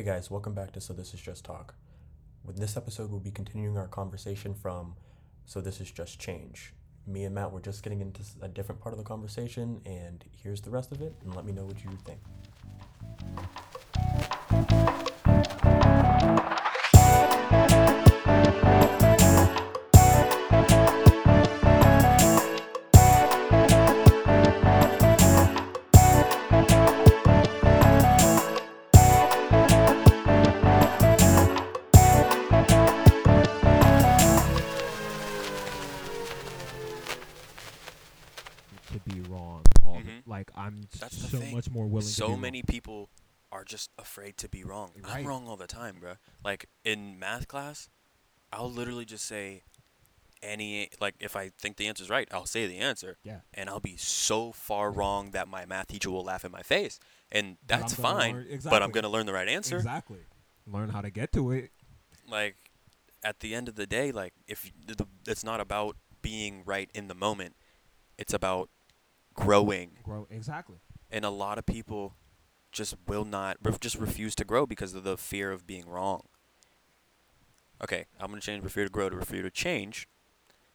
Hey guys, welcome back to So This Is Just Talk. With this episode, we'll be continuing our conversation from So This Is Just Change. Me and Matt were just getting into a different part of the conversation, and here's the rest of it, and let me know what you think. Afraid to be wrong. Right. I'm wrong all the time, bro. Like in math class, I'll literally just say any like if I think the answer's right, I'll say the answer. Yeah. And I'll be so far wrong that my math teacher will laugh in my face. And that's gonna fine, learn- but I'm going to learn the right answer. Exactly. Learn how to get to it. Like at the end of the day, like if the, it's not about being right in the moment, it's about growing Grow exactly. and a lot of people just will not just refuse to grow because of the fear of being wrong okay i'm going to change fear to grow to fear to change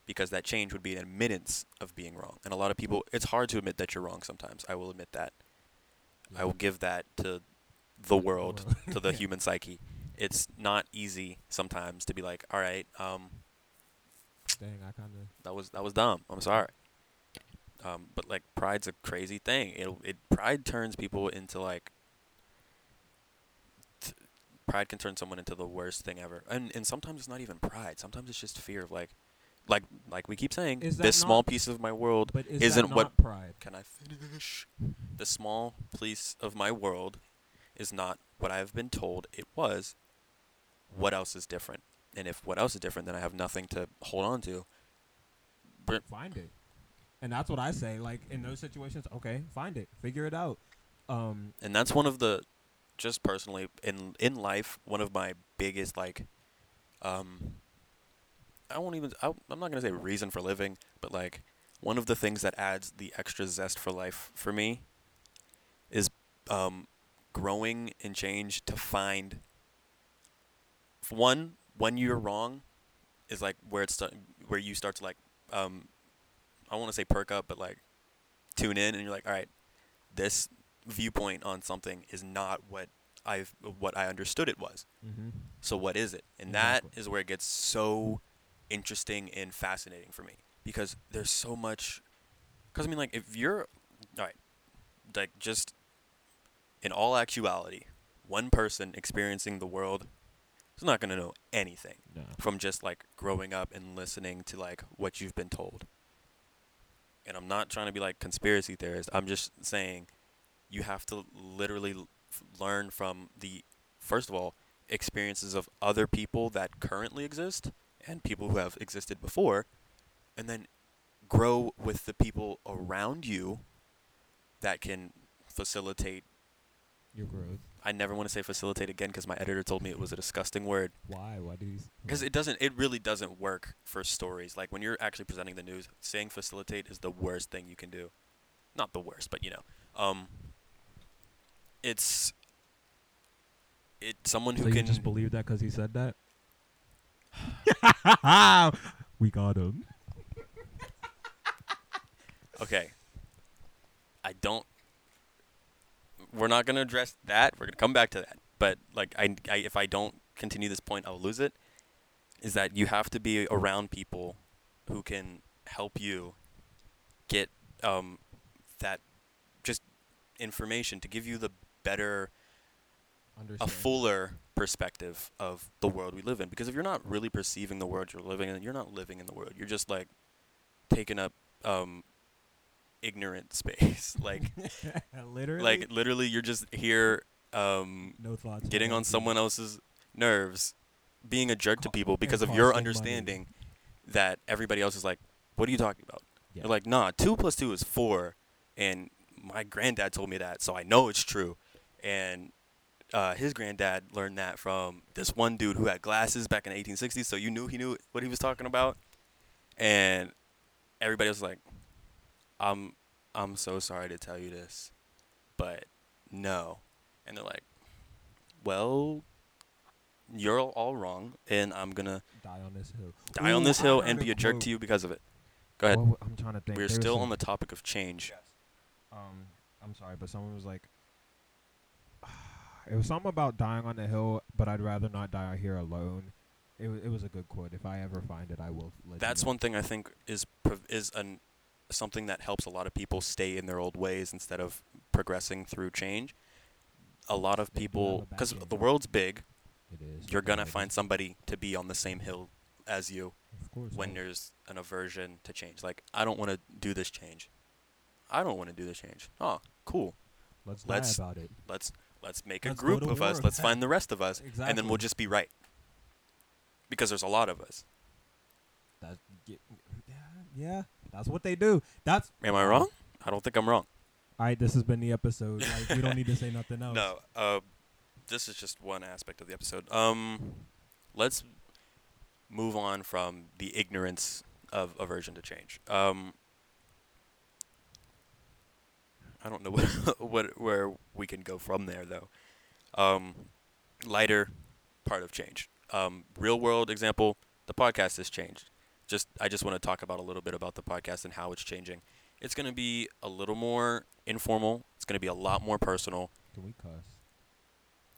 because that change would be an admittance of being wrong and a lot of people it's hard to admit that you're wrong sometimes i will admit that i will give that to the world world. to the Yeah. human psyche it's not easy sometimes to be like all right um Dang, I kind of. that was that was dumb. I'm sorry. Um, but like pride's a crazy thing. It it pride turns people into like t- pride can turn someone into the worst thing ever. And and sometimes it's not even pride. Sometimes it's just fear of like like like we keep saying this small not- piece of my world But is Isn't that what- pride? can I finish? The small piece of my world is not what I've been told it was. What else is different? And if what else is different, then I have nothing to hold on to. Br- Find it. And that's what I say. Like in those situations, okay, find it, figure it out. Um, and that's one of the just personally in in life one of my biggest like um i won't even I, i'm not to say reason for living but like one of the things that adds the extra zest for life for me is um growing and change to find one when you're wrong is like where it's where you start to like um i want to say perk up but like tune in and you're like all right this viewpoint on something is not what I've what I understood it was. mm-hmm. So what is it? And that Exactly. is where it gets so interesting and fascinating for me because there's so much. Because I mean, like, if you're all right, like just in all actuality, one person experiencing the world is not gonna know anything No. from just like growing up and listening to like what you've been told. And I'm not trying to be like conspiracy theorist. I'm just saying you have to literally learn from the first of all experiences of other people that currently exist and people who have existed before and then grow with the people around you that can facilitate Your growth. I never want to say facilitate again because my editor told me it was a disgusting word Why? Why do you? because it doesn't it really doesn't work for stories like when you're actually presenting the news saying facilitate is the worst thing you can do not the worst but you know um it's it someone who So you can just believe that because he said that? we got him. okay i don't we're not going to address that. We're going to come back to that. But like I, I if i don't continue this point i'll lose it is that you have to be around people who can help you get um that just information to give you the better a fuller perspective of the world we live in. Because if you're not really perceiving the world you're living in you're not living in the world. You're just like taking up um ignorant space like literally. like literally you're just here um no thoughts. getting on someone else's nerves being a jerk to people because of your costing money. understanding that everybody else is like what are you talking about Yeah. you're like nah two plus two is four and my granddad told me that so i know it's true and uh, his granddad learned that from this one dude who had glasses back in the 1860s so you knew he knew what he was talking about and everybody was like i'm i'm so sorry to tell you this but no and they're like well, you're all wrong, and I'm gonna Die on this hill. die on this I hill and be a jerk quote. to you because of it. Go ahead. Wa- I'm trying to think. We're still some- on the topic of change. Yes. Um, I'm sorry, but someone was like, it was something about dying on the hill, but I'd rather not die out here alone. It was, it was a good quote. If I ever find it, I will. Let That's you know. one thing I think is prov- is an something that helps a lot of people stay in their old ways instead of progressing through change. A lot of They people, because the world's big, It is. you're gonna find somebody to be on the same hill as you Of course. when there's an aversion to change. Like, I don't want to do this change. I don't want to do this change. Oh, cool. let's, let's- about it. Let's let's make a Let's go group to of us. Let's find the rest of us, and then we'll just be right. Because there's a lot of us. That, yeah, yeah, that's what they do. That's Am I wrong? I don't think I'm wrong. all right. This has been the episode. Like we don't need to say nothing else. No, uh, this is just one aspect of the episode. Um, let's move on from the ignorance of aversion to change. Um, I don't know what, what where we can go from there though. Um, lighter part of change. Um, real world example: the podcast has changed. Just I just want to talk about a little bit about the podcast and how it's changing. It's going to be a little more informal. It's going to be a lot more personal. Can we cuss?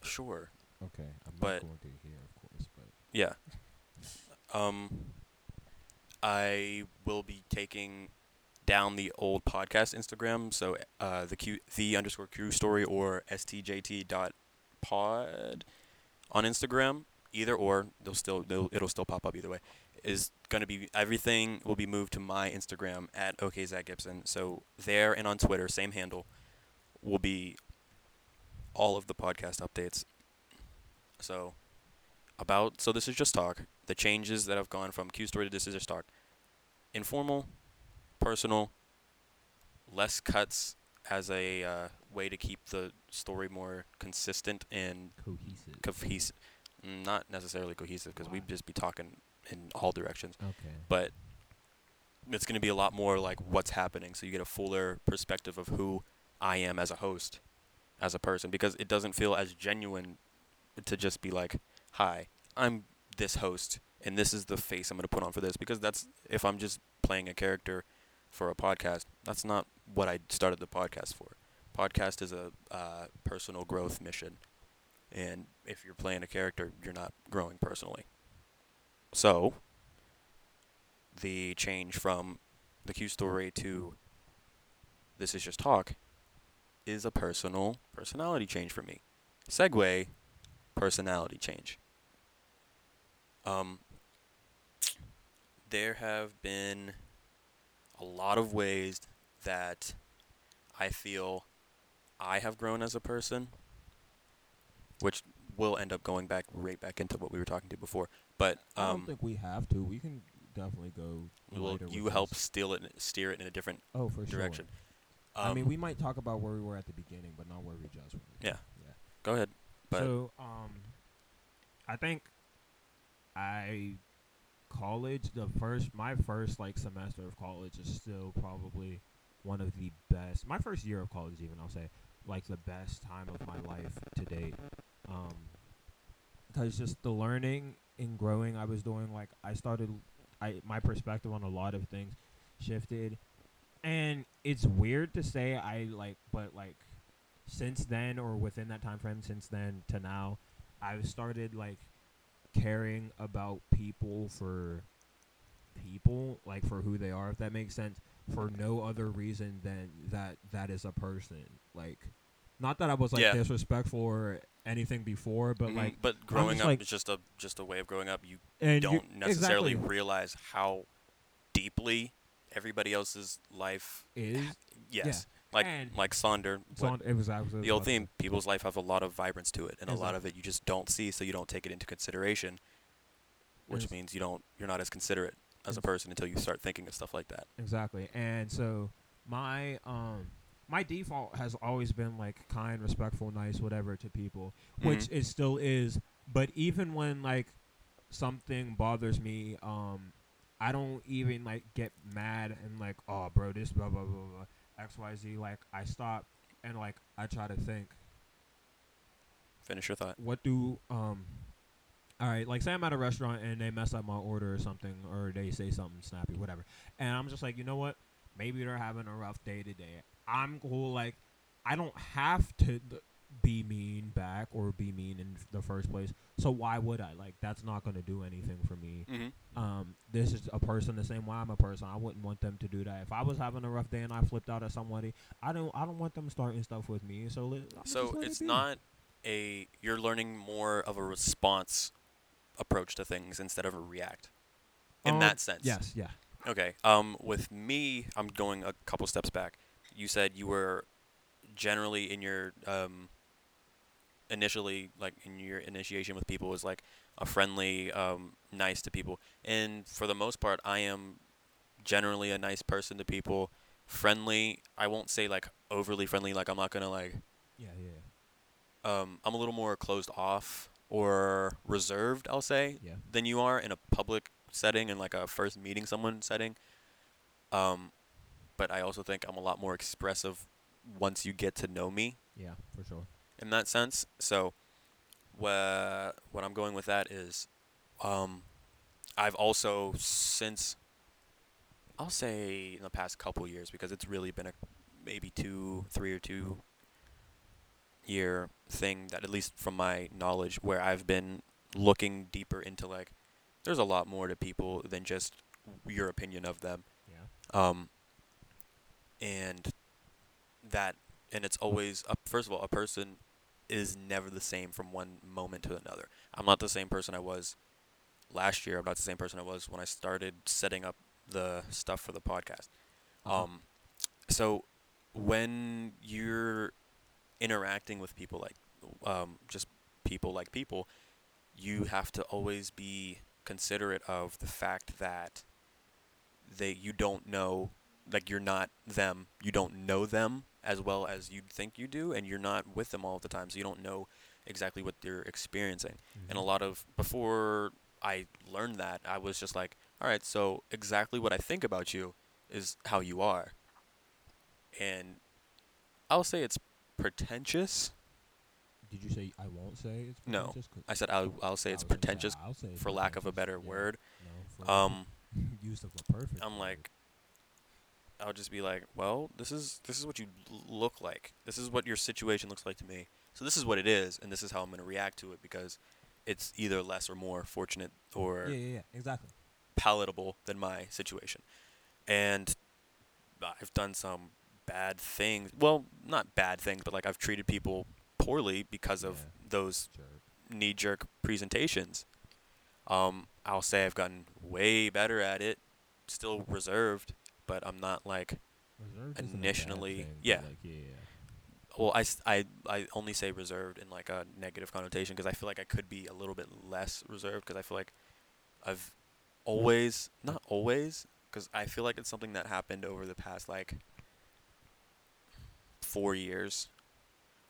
Sure. Okay, I'm But- going to here, of course, but Yeah. Um, I will be taking down the old podcast Instagram, so uh, the Q the underscore Q story or stjt dot pod on Instagram, either or they'll still they'll, it'll still pop up either way. Is gonna be everything will be moved to my Instagram at OK Zac Gibson. So there and on Twitter, same handle, will be all of the podcast updates. So about so this is just talk. The changes that have gone from Q story to this is just talk. Informal, personal, less cuts as a uh, way to keep the story more consistent and cohesive. cohesive. Not necessarily cohesive because we'd just be talking in all directions, okay. but it's going to be a lot more like what's happening, so you get a fuller perspective of who I am as a host, as a person, because it doesn't feel as genuine to just be like, "Hi, I'm this host, and this is the face I'm going to put on for this." Because that's if I'm just playing a character for a podcast, that's not what I started the podcast for. Podcast is a uh, personal growth mission, and if you're playing a character, you're not growing personally. So, the change from the Q story to this is just talk is a personal personality change for me. Segue, personality change. Um, there have been a lot of ways that I feel I have grown as a person, which will end up going back right back into what we were talking to before. But I um, don't think we have to. We can definitely go. well, you help this. steer it steer it in a different Oh, for sure. direction. I mean, Um, we might talk about where we were at the beginning, but not where we just were. Yeah. Yeah. go ahead. But so, um, I think I college the first my first like semester of college is still probably one of the best. My first year of college, even I'll say, like the best time of my life to date. Um, because just the learning and growing I was doing, like I started, I my perspective on a lot of things shifted, and it's weird to say I like, but like since then or within that time frame since then to now i've started like caring about people for people like for who they are if that makes sense for no other reason than that that is a person. Like not that i was like Yeah. disrespectful or anything before but mhm, like but growing just up like- is just a just a way of growing up. You don't necessarily exactly realize how deeply everybody else's life. is Yes, like and- like Sonder. it's what- it was, was the old theme, people's life have a lot of vibrance to it, and a lot of it you just don't see, so you don't take it into consideration, which Is- means you don't you're not as considerate as a person until you start thinking of stuff like that. Exactly. And so my um my default has always been like kind, respectful, nice, whatever to people, which Mhm. it still is. But even when like something bothers me, um, I don't even like get mad and like, oh, bro, this blah blah blah blah X Y Z. Like I stop and like I try to think. Finish your thought. what do um all right like say i'm at a restaurant and they mess up my order or something or they say something snappy whatever and i'm just like you know what maybe they're having a rough day today i'm cool like i don't have to be mean back or be mean in the first place so why would i like that's not going to do anything for me Mm-hmm. um, this is a person the same way I'm a person. I wouldn't want them to do that. If I was having a rough day and I flipped out at somebody, I don't I don't want them starting stuff with me. So let, So let it it's not a you're learning more of a response approach to things instead of a react. In Um, that sense. Yes, yeah. Okay. Um, with me, I'm going a couple steps back. You said you were generally in your um, initially like in your initiation with people was like a friendly, um, nice to people, and for the most part, I am generally a nice person to people. Friendly. I won't say like overly friendly. Like I'm not gonna like. Yeah, yeah. Um, I'm a little more closed off or reserved. I'll say Yeah. than you are in a public setting and like a first meeting someone setting. Um, but I also think I'm a lot more expressive once you get to know me Yeah, for sure. in that sense. So, wha- what I'm going with that is, um, I've also since, I'll say in the past couple years because it's really been a maybe two, three or two year thing that at least from my knowledge where I've been looking deeper into like, there's a lot more to people than just your opinion of them Yeah. um, and that and it's always a, first of all a person is never the same from one moment to another. I'm not the same person i was last year. I'm not the same person i was when i started setting up the stuff for the podcast. Uh-huh. um, so when you're interacting with people like um, just people like people you have to always be considerate of the fact that they you don't know like you're not them you don't know them as well as you'd think you do and you're not with them all the time so you don't know exactly what they're experiencing. And a lot of before i learned that i was just like all right so exactly what i think about you is how you are. And i'll say it's pretentious. Did you say I won't say it's No, i said i'll, I'll say it's say, pretentious say it's for lack of a better yeah. word. No, um use of a perfect. I'm like, I'll just be like, well, this is this is what you look like. This is what your situation looks like to me. So this is what it is, and this is how I'm gonna react to it because it's either less or more fortunate or yeah, yeah, yeah, exactly. palatable than my situation. And I've done some bad things. Well, not bad things, but like I've treated people poorly because of Yeah. those knee jerk presentations. Um, I'll say I've gotten way better at it. Still reserved, but I'm not like Reserved isn't a bad Initially- thing, yeah. Like, yeah, well, I, I, I only say reserved in like a negative connotation because I feel like I could be a little bit less reserved because I feel like I've always, not always, because I feel like it's something that happened over the past like four years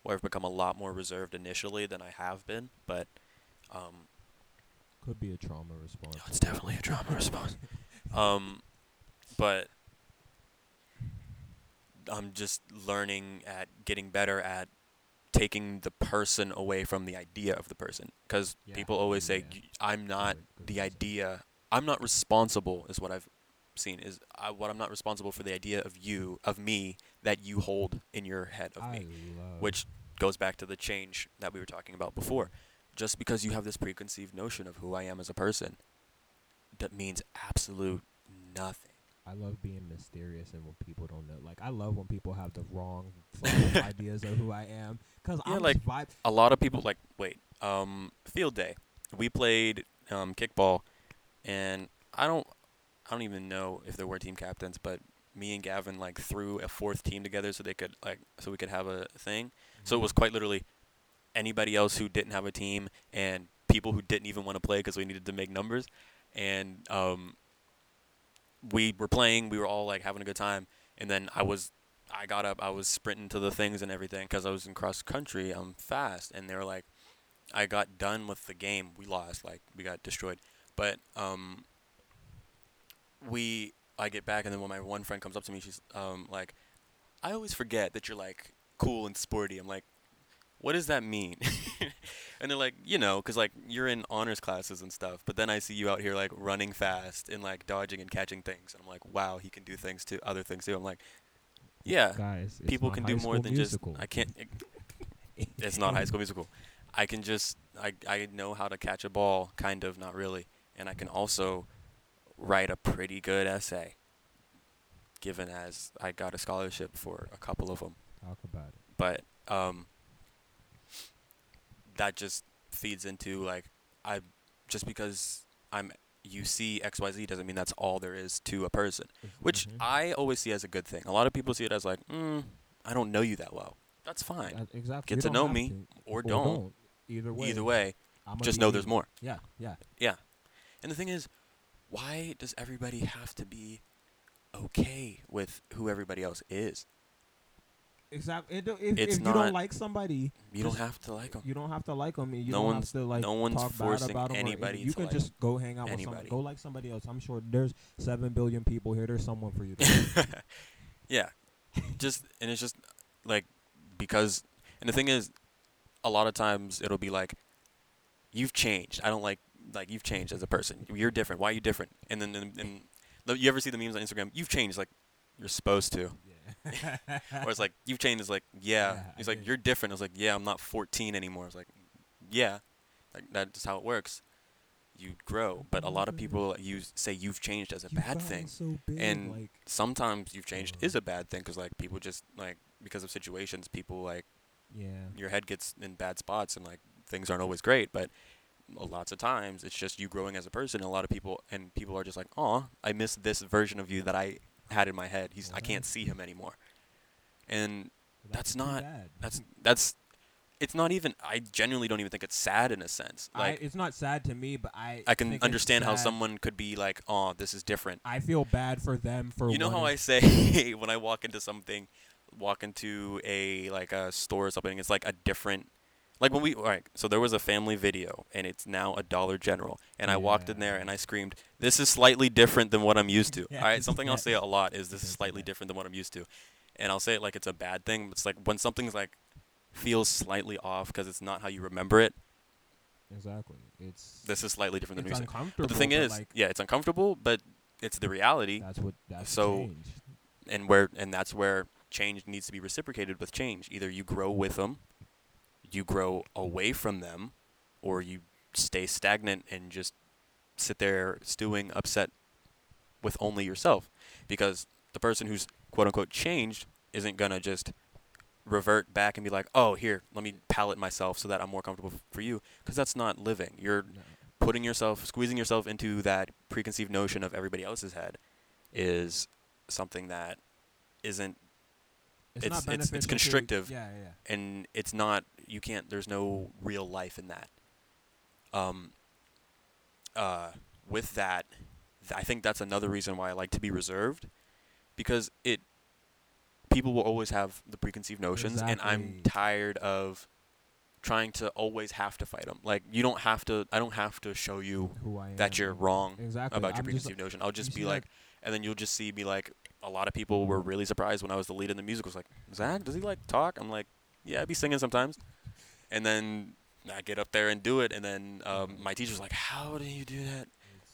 where I've become a lot more reserved initially than I have been, but um, Could be a trauma response. Oh, it's definitely a trauma response. um, but I'm just learning at getting better at taking the person away from the idea of the person because Yeah, people always say yeah. "Y- I'm not Good- good the idea. I'm not responsible is what I've seen is I, what I'm not responsible for the idea of you of me that you hold in your head of I me which goes back to the change that we were talking about before. Just because you have this preconceived notion of who I am as a person, that means absolute nothing. I love being mysterious and when people don't know. Like I love when people have the wrong ideas of who I am because Yeah, I'm like- vibe. A lot of people like wait, um, field day. We played um, kickball, and I don't, I don't even know if there were team captains, but me and Gavin like threw a fourth team together so they could like so we could have a thing. So it was quite literally anybody else who didn't have a team and people who didn't even want to play because we needed to make numbers. And um, we were playing. We were all like having a good time. And then I was, I got up. I was sprinting to the things and everything because I was in cross country. I'm fast. And they were like, I got done with the game. We lost. Like we got destroyed. But um, we, I get back and then when my one friend comes up to me, she's um like, I always forget that you're like cool and sporty. I'm like, what does that mean? and they're like, you know, because like you're in honors classes and stuff, but then I see you out here like running fast and like dodging and catching things, and I'm like, wow, he can do things too, other things too. I'm like, yeah, Guys, people can do more than Musical. just. I can't. It's not High School Musical. I can just I I know how to catch a ball, kind of, not really, and I can also write a pretty good essay. Given as I got a scholarship for a couple of them, Talk about it. but um, that just feeds into like I just because I'm UC XYZ doesn't mean that's all there is to a person, which Mhm. I always see as a good thing. A lot of people see it as like, mm, I don't know you that well. That's fine, Uh, exactly. Get You to know me, to, or or don't. Either way. Either way, just know there's more. Yeah, yeah. Yeah. And the thing is, why does everybody have to be okay with who everybody else is? Exactly. It, if It's if you not- don't like somebody, You don't have to like them. you don't have to like them. You No don't one's- have to like no one's talk forcing about 'em or anybody. You to can like just go hang out with somebody. Go like somebody else. I'm sure there's seven billion people here. There's someone for you. To yeah. Just and it's just like because and the thing is a lot of times it'll be like you've changed. I don't like like you've changed as a person. You're different. Why are you different? And then and, and you ever see the memes on Instagram? You've changed like you're supposed to. Or it's like you've changed. It's like yeah. Yeah, He's I like did. you're different. I was like yeah. I'm not 14 anymore. I was like yeah. Like that's how it works. You grow, but a lot of people use say you've changed as a You've bad thing. So big, And like Sometimes you've changed Uh. is a bad thing because like people just like because of situations, people like yeah. your head gets in bad spots and like things aren't always great. But lots of times it's just you growing as a person. And a lot of people and people are just like, oh, I miss this version of you that I had in my head. He's I can't see him anymore. And That's too not- bad. that's that's it's not even I genuinely don't even think it's sad in a sense. I, Like it's not sad to me, but I I, can understand how someone could be like, "Oh, this is different." I feel bad for them for You know how I say when I walk into something, walk into a like a store or something, it's like a different like when we all right, so there was a family video and it's now a Dollar General and I walked in there and I screamed, "This is slightly different than what I'm used to." all right, something I'll say a lot is this is slightly different than what I'm used to. And I'll say it like it's a bad thing, but it's like when something's like feels slightly off because it's not how you remember it. exactly. It's This is slightly different than it's what you say. uncomfortable. But the thing is, like, yeah, it's uncomfortable, but it's the reality. that's what that's so- change. and where and that's where change needs to be reciprocated with change. Either you grow with them, you grow away from them, or you stay stagnant and just sit there stewing upset with only yourself. Because the person who's quote unquote changed isn't gonna just revert back and be like, "Oh, here, let me palette myself so that I'm more comfortable f- for you." Because that's not living. You're No. putting yourself, squeezing yourself into that preconceived notion of everybody else's head is something that isn't It's, It's- it's- it's beneficial to- constrictive. yeah, yeah, and it's not you can't there's no real life in that um uh with that th- i think that's another reason why i like to be reserved because it people will always have the preconceived notions and i'm tired of trying to always have to fight them like you don't have to i don't have to show you Who I am. that you're wrong Exactly. about your I'm preconceived notion i'll just be see, like and then you'll just see me like a lot of people were really surprised when I was the lead in the musical. It's like Zac, does he like talk? I'm like, yeah, I'd be singing sometimes. And then I get up there and do it, and then um, my teacher's like, how do you do that?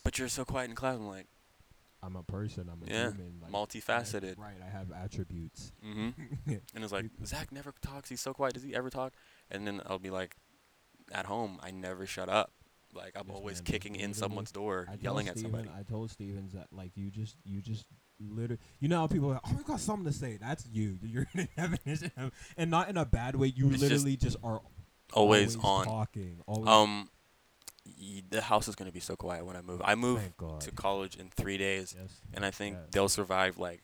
But you're so quiet in class. I'm like, I'm a person. I'm a Yeah, human. Like, multifaceted. Right. I have attributes. hmm And it's like Zac never talks. He's so quiet. Does he ever talk? And then I'll be like, at home, I never shut up. Like I'm Yes, always man, kicking in someone's door, I yelling at Steven, somebody. I told Stevens that like you just you just literally you know how people are like, oh I got something to say. That's you. You're the definition of and not in a bad way. You It's just literally just, are Always, on. talking. Always Um, y- the house is gonna be so quiet when I move. I move thank God. to college in three days, yes. and I think yeah. they'll survive like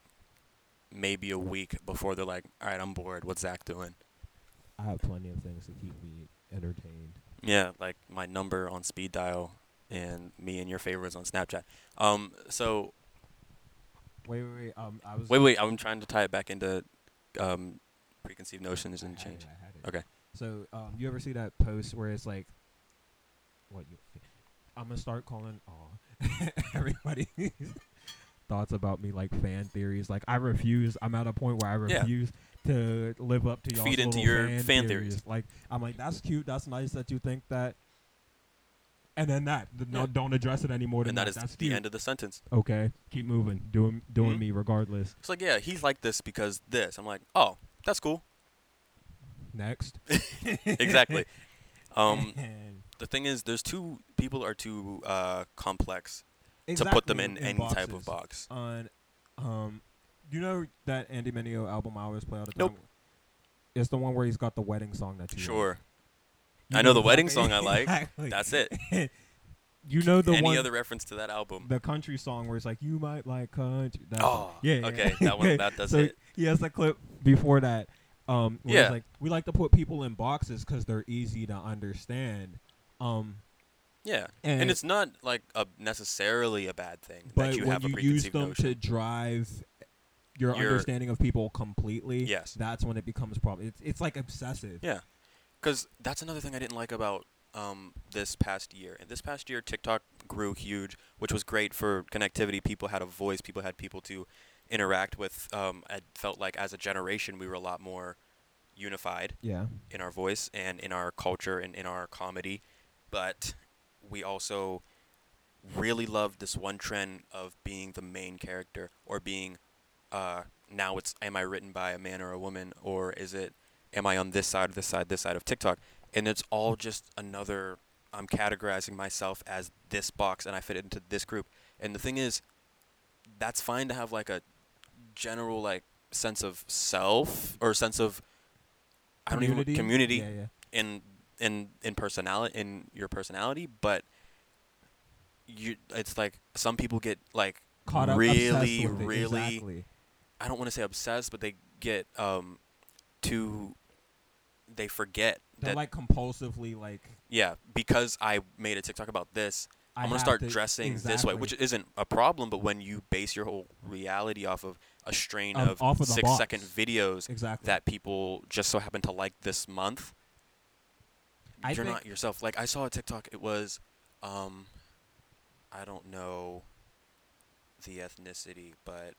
maybe a week before they're like, "All right, I'm bored. What's Zac doing?" I have plenty of things to keep me entertained. Yeah, like my number on speed dial and me and your favorites on Snapchat. Um, so Wait, wait, wait. Um, I was wait, wait, I'm trying to tie it back into um preconceived notions and change. it, I had it. Okay. So, um, you ever see that post where it's like, what you? I'm gonna start calling. Oh, everybody. thoughts about me like fan theories. Like I refuse. I'm at a point where I Yeah. refuse to live up to y'all's Feed into your fan, fan theories. Like I'm like that's cute. That's nice that you think that. And then that th- no, don't address it anymore. Than and that that is that's the cute. end of the sentence. Okay, keep moving. Doing doing Mhm. me regardless. It's like, yeah, he's like this because this. I'm like, oh, that's cool. Next. exactly. Um, the thing is, there's two people are too uh, complex to put them in, any type of box. On, um, you know that Andy Mineo album I always play all the Nope. It's the one where he's got the wedding song that you. Sure. I know the wedding song I like. Exactly. That's it. you know the Any one, other reference to that album? the country song where it's like you might like country. That Oh, yeah, yeah. okay, that one- that- that's so it. He has the clip before that. Um, Yeah. it's like we like to put people in boxes because they're easy to understand. Um, yeah, and, and, it's not like a necessarily a bad thing but that you when have a you use them notion. to drive your Your- understanding of people completely, Yes. that's when it becomes a problem. It's it's like obsessive. Yeah, because that's another thing I didn't like about um, this past year. And this past year, TikTok grew huge, which was great for connectivity. People had a voice. People had people to interact with. Um, I felt like as a generation, we were a lot more unified Yeah. in our voice and in our culture and in our comedy. But we also really loved this one trend of being the main character or being uh, now it's am I written by a man or a woman or is it am I on this side, this side, this side of TikTok? And it's all just another I'm categorizing myself as this box and I fit into this group. And the thing is, that's fine to have like a general like sense of self or sense of I don't even community Yeah, yeah. in in in personality in your personality, but you it's like some people get like Caught up, really really Exactly. I don't want to say obsessed, but they get um too they forget They're that like compulsively like. yeah because I made a TikTok about this I I'm gonna start to- dressing this way, which isn't a problem. But when you base your whole reality off of a strain Of- of, of the six box. second videos exactly that people just so happen to like this month, I you're not yourself. Like I saw a TikTok. It was, um, I don't know the ethnicity, but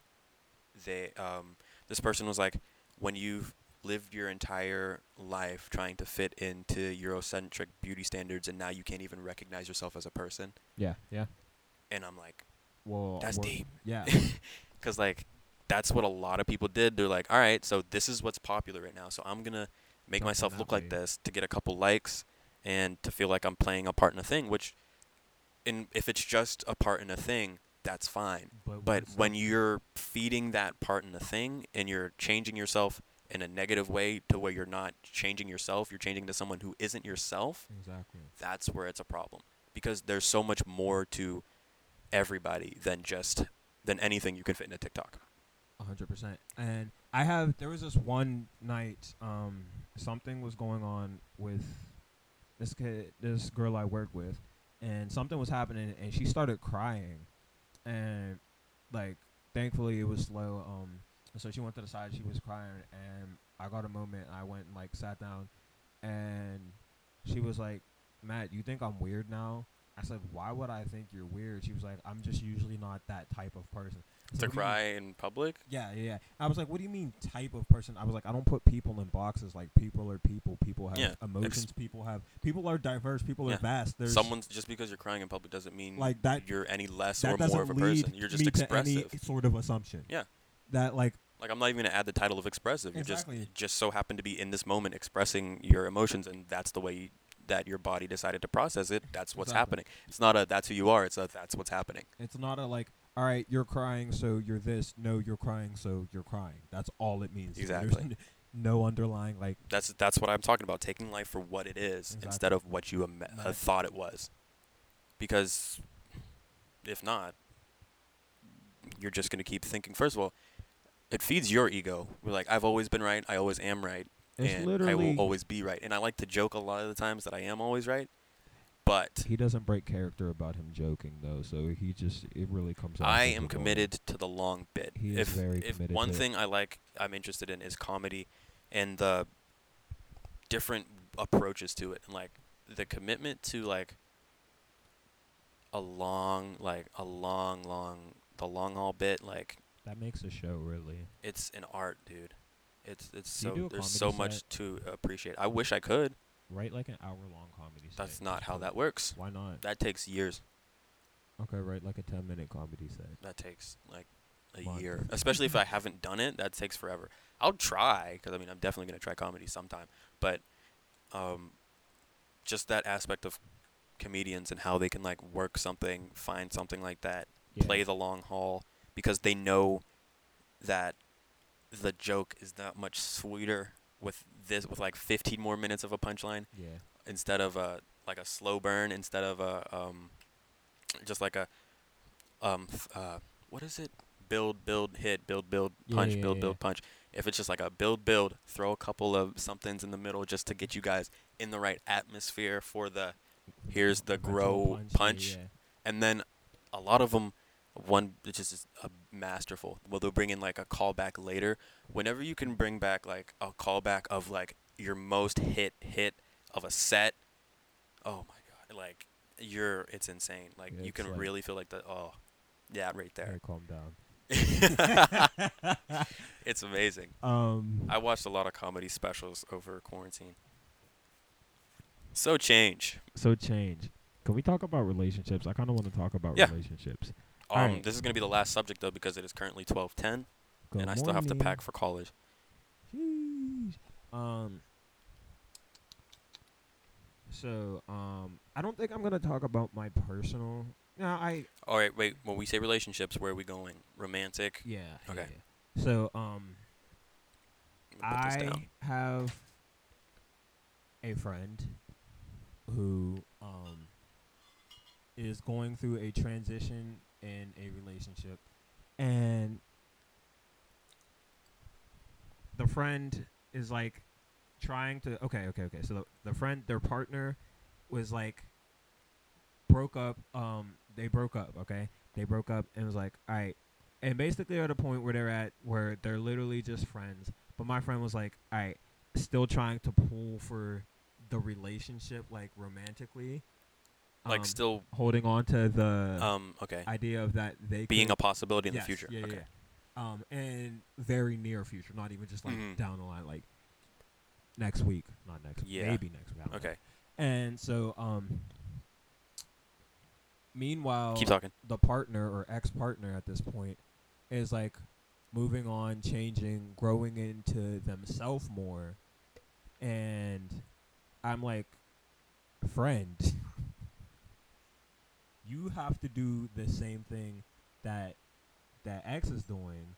they um this person was like, when you've lived your entire life trying to fit into Eurocentric beauty standards, and now you can't even recognize yourself as a person, Yeah, yeah. and I'm like, whoa, that's we're- deep. Yeah. because like that's what a lot of people did. They're like, all right, so this is what's popular right now, so I'm gonna make myself look that like this to get a couple likes and to feel like I'm playing a part in a thing. Which, in if it's just a part in a thing, that's fine. But, But when you're feeding that part in the thing and you're changing yourself in a negative way to where you're not changing yourself, you're changing to someone who isn't yourself. exactly. That's where it's a problem because there's so much more to everybody than just than anything you can fit in a TikTok. A hundred percent. And I have there was this one night, um, something was going on with this kid, this girl I work with, and something was happening, and she started crying, and like thankfully it was slow. Um, so she went to the side, she was crying, and I got a moment, and I went and like sat down, and she was like, "Matt, you think I'm weird now?" I said, "Why would I think you're weird?" She was like, "I'm just usually not that type of person." Said, to cry in public. Yeah, yeah, yeah. I was like, what do you mean type of person? I was like, I don't put people in boxes. Like people are people. People have Yeah, emotions. people have people are diverse. People Yeah. are vast. There's Someone's just because you're crying in public doesn't mean Like that- you're any less or more of a person. You're just expressive. sort of assumption. Yeah. That like Like I'm not even gonna add the title of expressive. You Exactly. just just so happen to be in this moment expressing your emotions, and that's the way that your body decided to process it. That's what's Exactly. happening. It's not a that's who you are. It's a that's what's happening. it's not a like. All right, you're crying, so you're this. No, you're crying, so you're crying. That's all it means. There's Exactly. no underlying like. That's that's what I'm talking about. Taking life for what it is Exactly. instead of what you ima- uh, thought it was. Because if not, you're just gonna keep thinking. First of all, it feeds your ego. We're like, I've always been right. I always am right. It's and literally. I will always be right. And I like to joke a lot of the times that I am always right. But he doesn't break character about him joking though, so he just it really comes. out. I am committed to the long bit. He is if very if committed one thing I like, I'm interested in is comedy and the different approaches to it, and like the commitment to like a long, like a long, long the long haul bit, like That makes a show really. it's an art, dude. It's it's Do you so a there's comedy so much set? to appreciate. I wish I could. Write like an hour long comedy. set. That's not how that works. Why not? That takes years. Okay, write like a ten minute comedy set. That takes like a Month. year, especially if I haven't done it. That takes forever. I'll try because I mean I'm definitely gonna try comedy sometime. But um, just that aspect of comedians and how they can like work something, find something like that, Yeah. play the long haul because they know that the joke is that much sweeter with this with like 15 more minutes of a punchline Yeah. instead of a like a slow burn instead of a um just like a um uh what is it build build hit build build punch yeah, build yeah. build punch if it's just like a build build throw a couple of somethings in the middle just to get you guys in the right atmosphere for the Here's the grow yeah, punch. yeah. and then a lot of them one is just uh, masterful well they'll bring in like a callback later whenever you can bring back like a callback of like your most hit hit of a set oh my god like you're it's insane like Yeah, you can like- really feel like the oh yeah right there calm down. it's amazing um. i watched a lot of comedy specials over quarantine so change So change. Can we talk about relationships? I kind of want to talk about Yeah. relationships. Um Alright. this is going to be the last subject though because it is currently 12:10 Good and i still have to pack for college Sheesh. Um. So, um, I don't think I'm gonna talk about my personal. No, I All right, wait. When we say relationships, where are we going? Romantic. yeah. Okay. yeah. So, um, I'm gonna put this I have a friend who um is going through a transition in a relationship. And the friend is like trying to okay okay okay. So the, the friend their partner was like broke up um they broke up okay? They broke up and was like all right and basically at a point where they're at where they're literally just friends but my friend was like all right still trying to pull for the relationship like romantically like um, still holding on to the um okay idea of that they being a possibility in Yes, the future. Yeah, okay. yeah. Um, and very near future, not even just like Mhm. down the line, like next week, not next, Yeah. maybe next week. Don't know. Okay. And so, um, meanwhile, Keep talking. the partner or ex partner at this point is like moving on, changing, growing into themselves more. And I'm like, friend, you have to do the same thing that that X is doing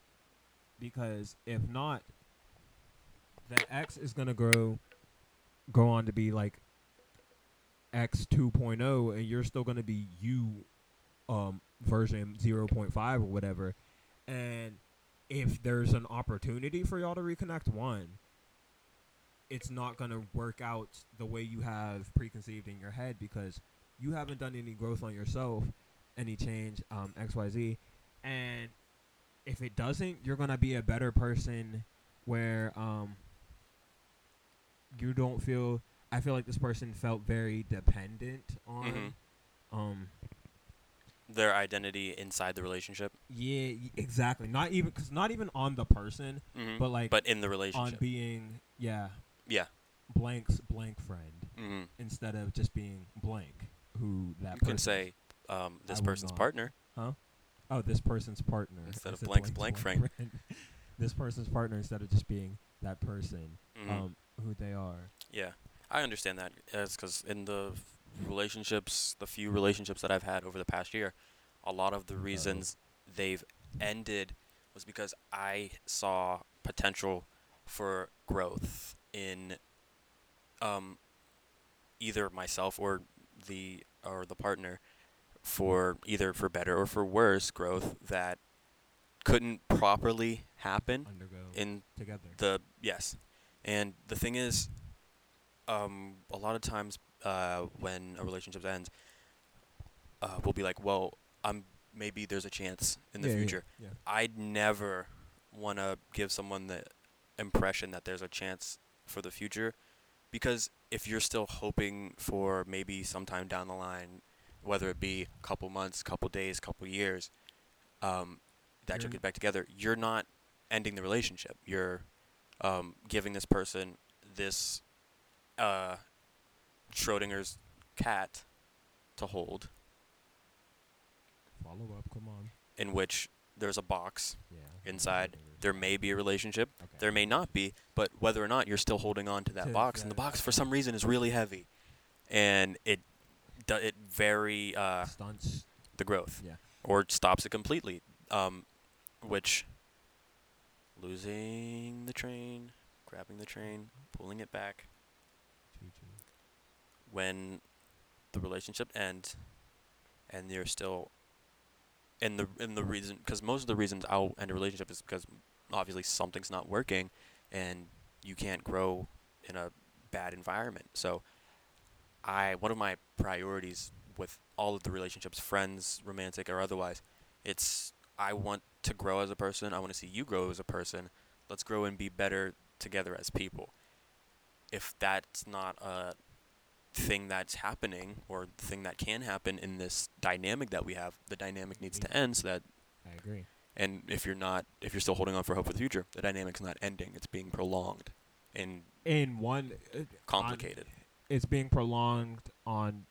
because if not, that X is gonna grow go on to be like X 2.0 and you're still going to be you um version 0.5 or whatever. And if there's an opportunity for y'all to reconnect one it's not going to work out the way you have preconceived in your head because you haven't done any growth on yourself any change um xyz and if it doesn't you're going to be a better person where um you don't feel I feel like this person felt very dependent on Mhm. um Their identity inside the relationship, yeah exactly not even cuz not even on the person mm-hmm. but like but in the on relationship. being yeah yeah. blank's blank friend Mm-hmm. instead of just being blank who that You can say um, this I person's partner. partner. oh this person's partner Instead of said blank's blank friend. this person's partner instead of just being that person Mhm. um who they are Yeah, I understand that. That's because in the relationships, the few relationships that I've had over the past year, a lot of the reasons they've ended was because I saw potential for growth in um either myself or the or the partner for either for better or for worse growth that couldn't properly happen undergo in together. the yes. And the thing is um a lot of times uh when a relationship ends uh we'll be like well i'm maybe there's a chance in the Yeah, yeah, future. yeah. i'd never want to give someone the impression that there's a chance for the future because if you're still hoping for maybe sometime down the line whether it be a couple months couple days couple years um, that you'll You're- get back together, you're not ending the relationship. You're um, giving this person this uh, Schrodinger's cat to hold, Follow up. Come on. in which there's a box Yeah. inside. There may be a relationship. Okay. There may not be, but whether or not you're still holding on to that To box, and the box for some reason is really heavy, and it do- it very uh, stunts. the growth, Yeah. or stops it completely, um, which losing the train, grabbing the train, pulling it back when the relationship ends, and you're still. And the and the reason, because most of the reasons I'll end a relationship is because obviously something's not working, and you can't grow in a bad environment. So, I one of my priorities with all of the relationships, friends, romantic or otherwise, it's I want to grow as a person. I want to see you grow as a person. Let's grow and be better together as people. If that's not a thing that's happening or thing that can happen in this dynamic that we have, the dynamic needs to end so that I agree. And if you're not if you're still holding on for hope for the future, the dynamic's not ending. It's being prolonged and In one, uh, on- complicated. it's being prolonged on.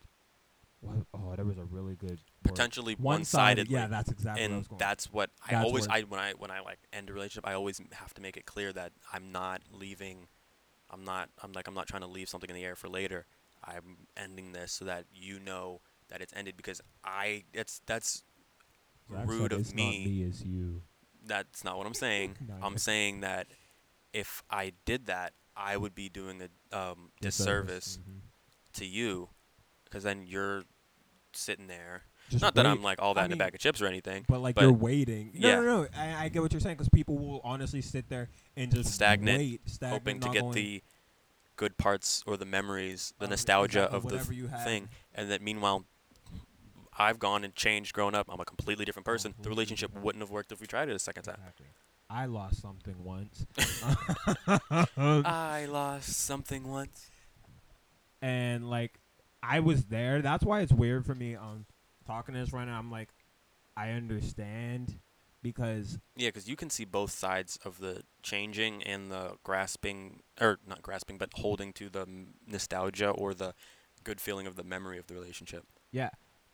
What, oh, there was a really good. Potentially one sided. Yeah, that's exactly what I and was going. that's what I That's always I when I when I like end a relationship, I always have to make it clear that I'm not leaving. I'm not. I'm like I'm not trying to leave something in the air for later. I'm ending this so that you know that it's ended because I. It's that's Rude of me. Me, it's you. That's not what I'm saying. No, I'm saying that if I did that, I would be doing a um, disservice Mhm. to you, because then you're sitting there. Just Not that I'm like all that I in a bag of chips or anything. But like But- you're waiting. No, yeah. no, no. I, I get what you're saying because people will honestly sit there and just Stagnant, wait, stagnant, hoping to get going, the good parts or the memories, the um, nostalgia exactly, of the you thing, and that meanwhile, I've gone and changed, grown up. I'm a completely different person. The relationship different. wouldn't have worked if we tried it a second time. Exactly. I lost something once. I lost something once. and like I was there. That's why it's weird for me um talking to this right now. I'm like I understand because Yeah, because you can see both sides of the changing and the grasping, or not grasping, but holding to the nostalgia or the good feeling of the memory of the relationship, yeah,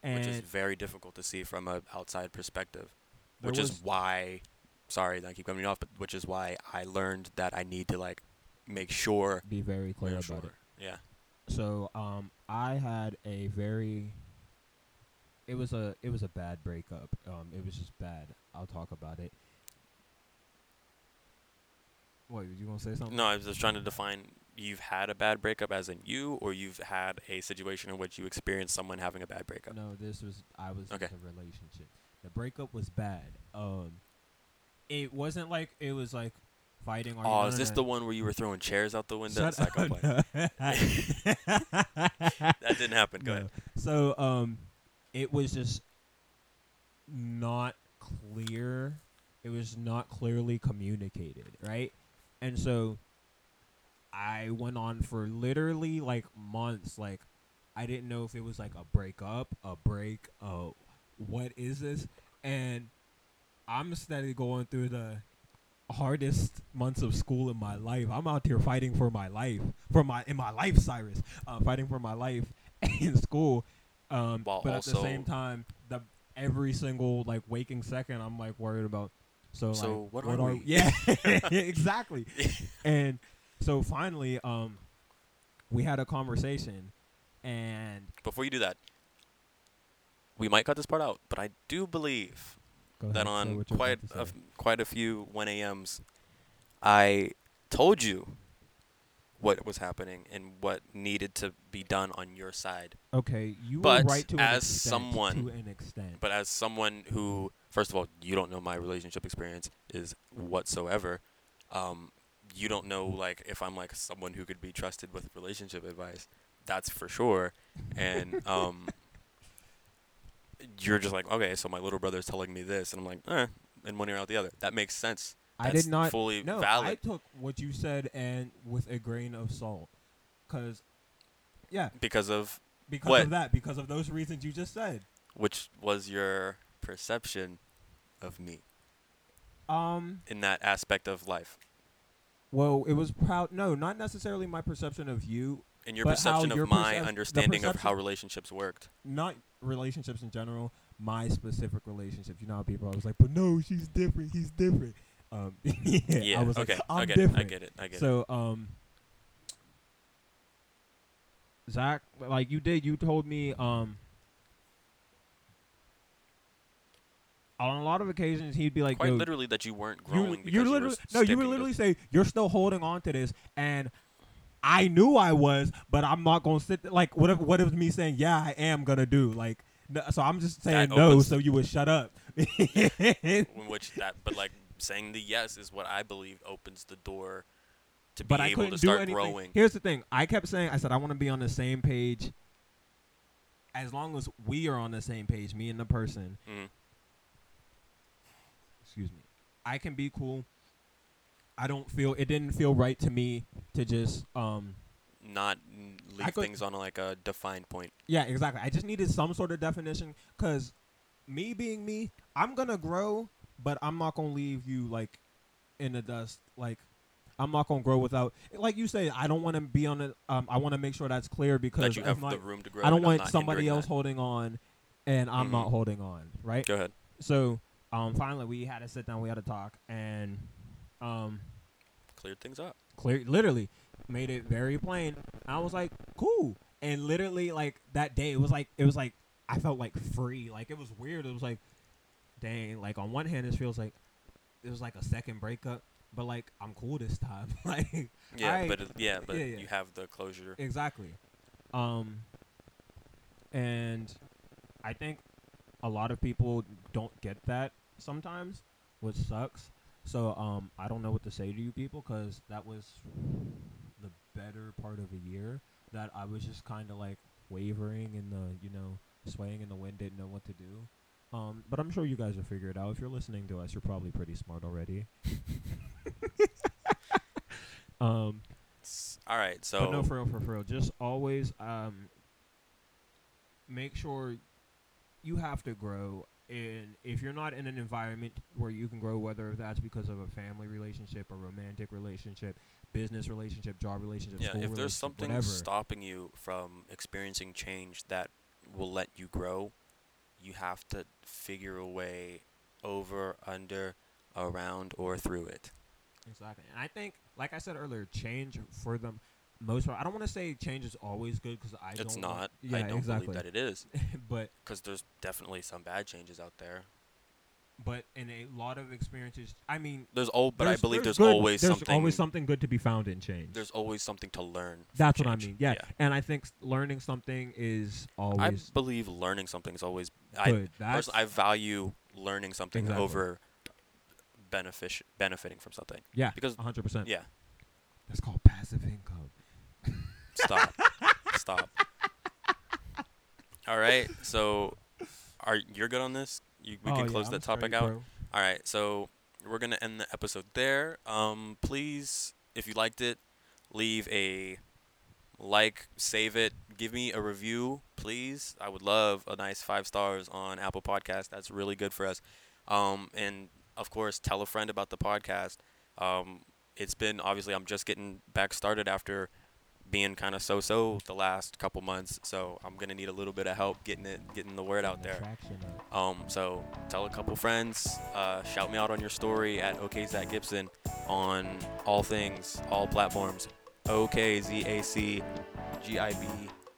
and which is very difficult to see from a outside perspective. which is why, sorry, that I keep coming off, but which is why I learned that I need to like make sure. be very clear about sure. it. Yeah. So um I had a very it was a it was a bad breakup. Um it was just bad. I'll talk about it. What, you gonna say something? No, I was just trying to define. You've had a bad breakup, as in you, or you've had a situation in which you experienced someone having a bad breakup. No, this was I was Okay. in a relationship. The breakup was bad. Um it wasn't like it was like fighting or Oh, is this the one where you were throwing chairs out the window? Shut up. Play. That didn't happen. Go No. ahead. So um, it was just not clear. It was not clearly communicated, right? And so I went on for literally like months. Like I didn't know if it was like a breakup, a break. Uh, what is this? And I'm steady going through the hardest months of school in my life. I'm out here fighting for my life, for my in my life, Cyrus, uh, fighting for my life in school. Um, While but at the same time, the every single like waking second, I'm like worried about. So, So like, what are we? Yeah, exactly. And so finally, um, we had a conversation, and Before you do that, we might cut this part out, but I do believe go that on quite a, quite a few 1 a.m.s, I told you what was happening and what needed to be done on your side. okay, you but were right to an as extent, someone- to an extent. But as someone who, first of all, you don't know my relationship experience is whatsoever. Um, you don't know like if I'm like someone who could be trusted with relationship advice. That's for sure. And um, you're just like, okay, so my little brother's telling me this, and I'm like, eh, and one ear out the other. That makes sense. I That's did not fully No, I took what you said and with a grain of salt, cause yeah, because of because What? of that, because of those reasons you just said. which was your perception of me Um. in that aspect of life? Well, it was proud. No, not necessarily my perception of you. In your perception your of my percep- understanding of how relationships worked. Not relationships in general. My specific relationships. You know how people. I was like, but no, she's different. He's different. Um. yeah. Yeah. I was okay. like, I'm I get different. it. I get it. I get it. So, um, Zac, like you did, you told me, um, on a lot of occasions he'd be like, Quite literally that you weren't you, growing because you you literally were no, you would literally say you're still holding on to this, and I knew I was, but I'm not gonna sit there- like what if what if me saying yeah I am gonna do like no, so I'm just saying That no opens- so you would shut up. in which that but like saying the yes is what I believe opens the door to be but I able couldn't to do start anything. growing. Here's the thing: I kept saying, I said, I want to be on the same page. As long as we are on the same page, me and the person, Mhm. Excuse me, I can be cool. I don't feel it didn't feel right to me to just um Not leave could- things on like a defined point. yeah exactly. I just needed some sort of definition because me being me, I'm gonna grow, but I'm not gonna leave you like in the dust. Like I'm not gonna grow without, like you say, I don't want to be on it. Um, I want to make sure that's clear because That you have not- the room to grow. I don't want somebody else that. holding on, and I'm not Mhm. holding on. Right. Go ahead. So, um, finally we had to sit down. We had to talk, and um, Cleared things up. clear, literally made it very plain. I was like, cool, and literally like that day, it was like it was like I felt like free. Like it was weird. It was like, dang. Like on one hand, it feels like it was like a second breakup, but like I'm cool this time. like Yeah, I- but it, yeah, but yeah, yeah. you have the closure. Exactly. Um and I think a lot of people don't get that sometimes, which sucks. So um I don't know what to say to you people cuz that was the better part of a year that I was just kind of like wavering in the, you know, swaying in the wind, didn't know what to do. Um, but I'm sure you guys will figure it out. If you're listening to us, you're probably pretty smart already. um, All right, so but no, for real, for, for real. Just always um, make sure you have to grow. And if you're not in an environment where you can grow, whether that's because of a family relationship, a romantic relationship, business relationship, job relationship, yeah, if there's something whatever, stopping you from experiencing change that will let you grow, you have to figure a way over, under, around, or through it. Exactly. And I think, like I said earlier, change for them most. I don't want to say change is always good because I It's don't. not. want- yeah, I don't exactly. believe that it is but because there's definitely some bad changes out there. but in a lot of experiences, I mean, There's all, but I believe there's, good- always there's something. always something good to be found in change. There's always something to learn. That's what I mean. Yeah. And I think learning something is always. I believe learning something is always. I good. Personally, I value learning something Exactly. over benefic- benefiting from something. yeah, because- 100. percent Yeah. That's called income. Stop. Stop. All right. So, are you're good on this? You, we Oh, can yeah, close I'm that topic out. All right. So we're gonna end the episode there. Um, please, if you liked it, leave a like, save it, give me a review, please. I would love a nice five stars on Apple Podcast. That's really good for us. Um, and of course, tell a friend about the podcast. Um, it's been obviously I'm just getting back started after being kind of so-so the last couple months, so I'm gonna need a little bit of help getting it, getting the word out there. Um, so tell a couple friends. Uh, shout me out on your story at OK Zac Gibson on all things, all platforms. OK Z A C G I B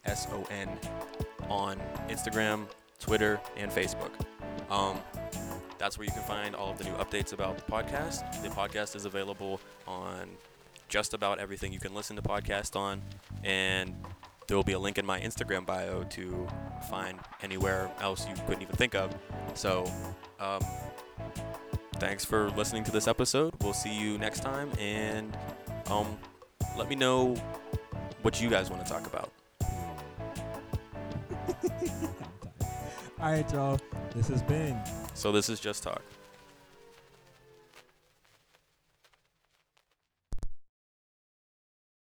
S O N on Instagram, Twitter, and Facebook. Um, that's where you can find all of the new updates about the podcast. The podcast is available on just about everything you can listen to podcast on, and there will be a link in my Instagram bio to find anywhere else you couldn't even think of. So, um, thanks for listening to this episode. We'll see you next time, and um, let me know what you guys want to talk about. All right, y'all. This has been So this is just talk.